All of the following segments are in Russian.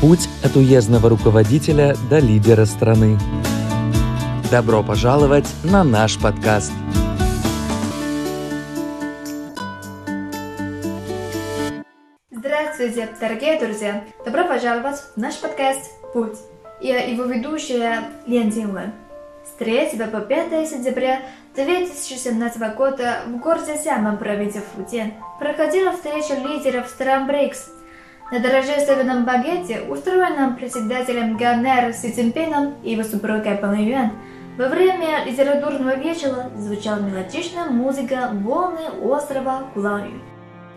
Путь от уездного руководителя до лидера страны. Добро пожаловать на наш подкаст. Здравствуйте, дорогие друзья! Добро пожаловать в наш подкаст «Путь». Я его ведущая Лен Динлэ. С 3 по 5 сентября 2017 года в городе Сяма, провинции Фуден, проходила встреча лидеров стран БРИКС. На торжественном багете, устроенном председателем ГНР Си Цзиньпином и его супругой Пан Юэн, во время литературного вечера звучала мелодичная музыка волны острова Куланью.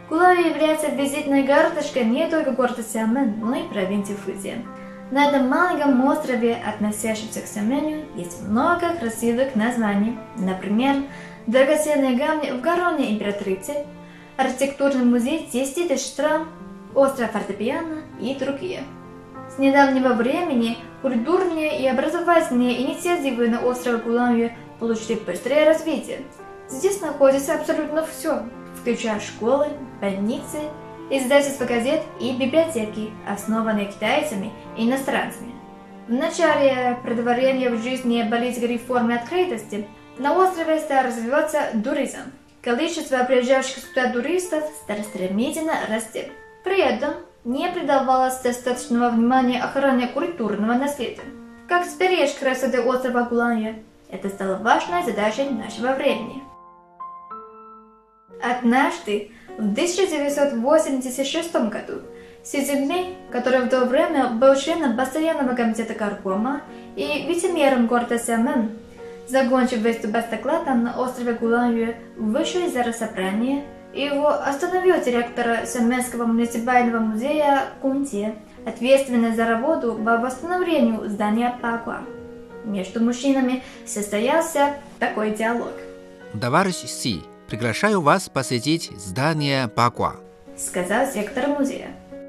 Куланью является визитной карточкой не только города Сямен, но и провинции Фуден. На этом маленьком острове, относящемся к Сяменю, есть много красивых названий. Например, драгоценные камни в Гороне Императрицы, архитектурный музей 10 тысяч остров фортепиано и другие. С недавнего времени культурные и образовательные инициативы на острове Куланье получили быстрое развитие. Здесь находится абсолютно все, включая школы, больницы, издательства газет и библиотеки, основанные китайцами и иностранцами. В начале предварения в жизни политики реформы открытости на острове стал развиваться туризм. Количество приезжавших сюда туристов стало стремительно расти. При этом не придавалось достаточного внимания охране культурного наследия. Как сберечь красоты острова Гуланья? Это стало важной задачей нашего времени. Однажды в 1986 году Си Цзиньпин, который в то время был членом постоянного комитета Горкома и вице-мэром города Сямен, закончив выступать с докладом на острове Гуланью, зала собрания, и его остановил директор Сяменского муниципального музея Кунте, ответственный за работу по восстановлению здания Пакуа. Между мужчинами состоялся такой диалог. Товарищ Си, приглашаю вас посетить здание Пакуа. Сказал сектор музея.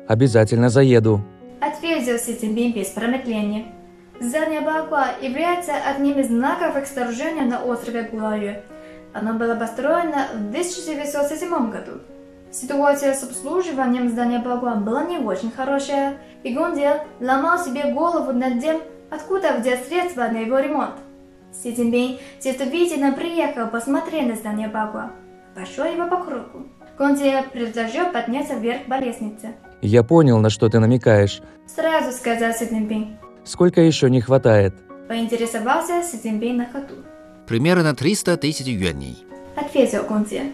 Обязательно заеду. Ответил Си Цзиньпин без промедления. Здание Бакуа является одним из знаковых сооружений на острове Гулаю. Оно было построено в 1907 году. Ситуация с обслуживанием здания Бакуа была не очень хорошая, и Гондел ломал себе голову над тем, откуда взять средства на его ремонт. Си Цзиньпин действительно приехал посмотреть на здание Бакуа. Пошел его по кругу. Гонди предложил подняться вверх по лестнице. Я понял, на что ты намекаешь. Сразу сказал Си Цзиньпин. Сколько еще не хватает? Поинтересовался Си Цзиньпин на ходу. Примерно 300 тысяч юаней. Ответил Гонди.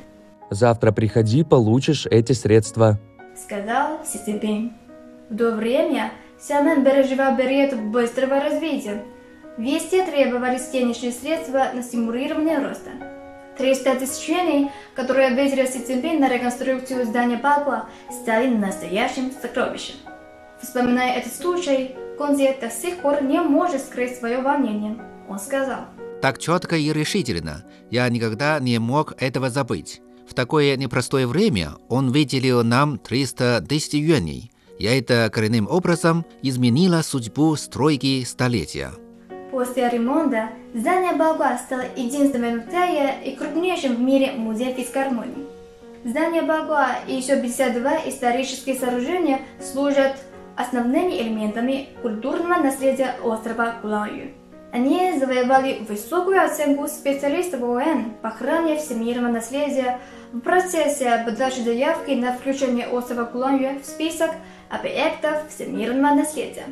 Завтра приходи, получишь эти средства. Сказал Си Цзиньпин. В то время Сямен переживал период быстрого развития. Везде требовались денежные средства на стимулирование роста. 300 тысяч юаней, которые выделил Си Цзиньпин на реконструкцию здания Папуа, стали настоящим сокровищем. Вспоминая этот случай, Конзи до сих пор не может скрыть свое волнение. Он сказал, Так четко и решительно. Я никогда не мог этого забыть. В такое непростое время он выделил нам 300 тысяч юаней. Я это коренным образом изменила судьбу стройки столетия. После ремонта здание Балгуа стало единственным в Тае и крупнейшим в мире музеем физгармонии. Здание Балгуа и еще 52 исторические сооружения служат основными элементами культурного наследия острова Куланью. Они завоевали высокую оценку специалистов ООН по охране всемирного наследия в процессе подачи заявки на включение острова Куланью в список объектов всемирного наследия.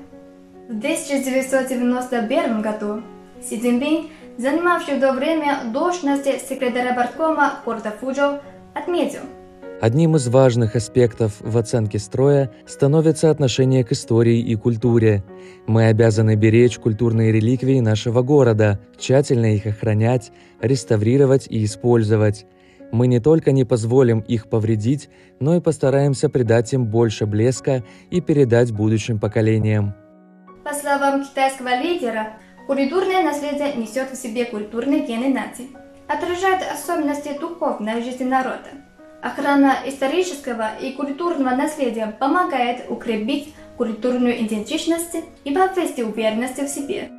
В 1991 году Си Цзиньпин, занимавший в то время должности секретаря парткома города Фуджоу, отметил, Одним из важных аспектов в оценке строя становится отношение к истории и культуре. Мы обязаны беречь культурные реликвии нашего города, тщательно их охранять, реставрировать и использовать. Мы не только не позволим их повредить, но и постараемся придать им больше блеска и передать будущим поколениям. По словам китайского лидера, культурное наследие несет в себе культурные гены нации, отражает особенности духовной жизни народа. Охрана исторического и культурного наследия помогает укрепить культурную идентичность и повысить уверенность в себе.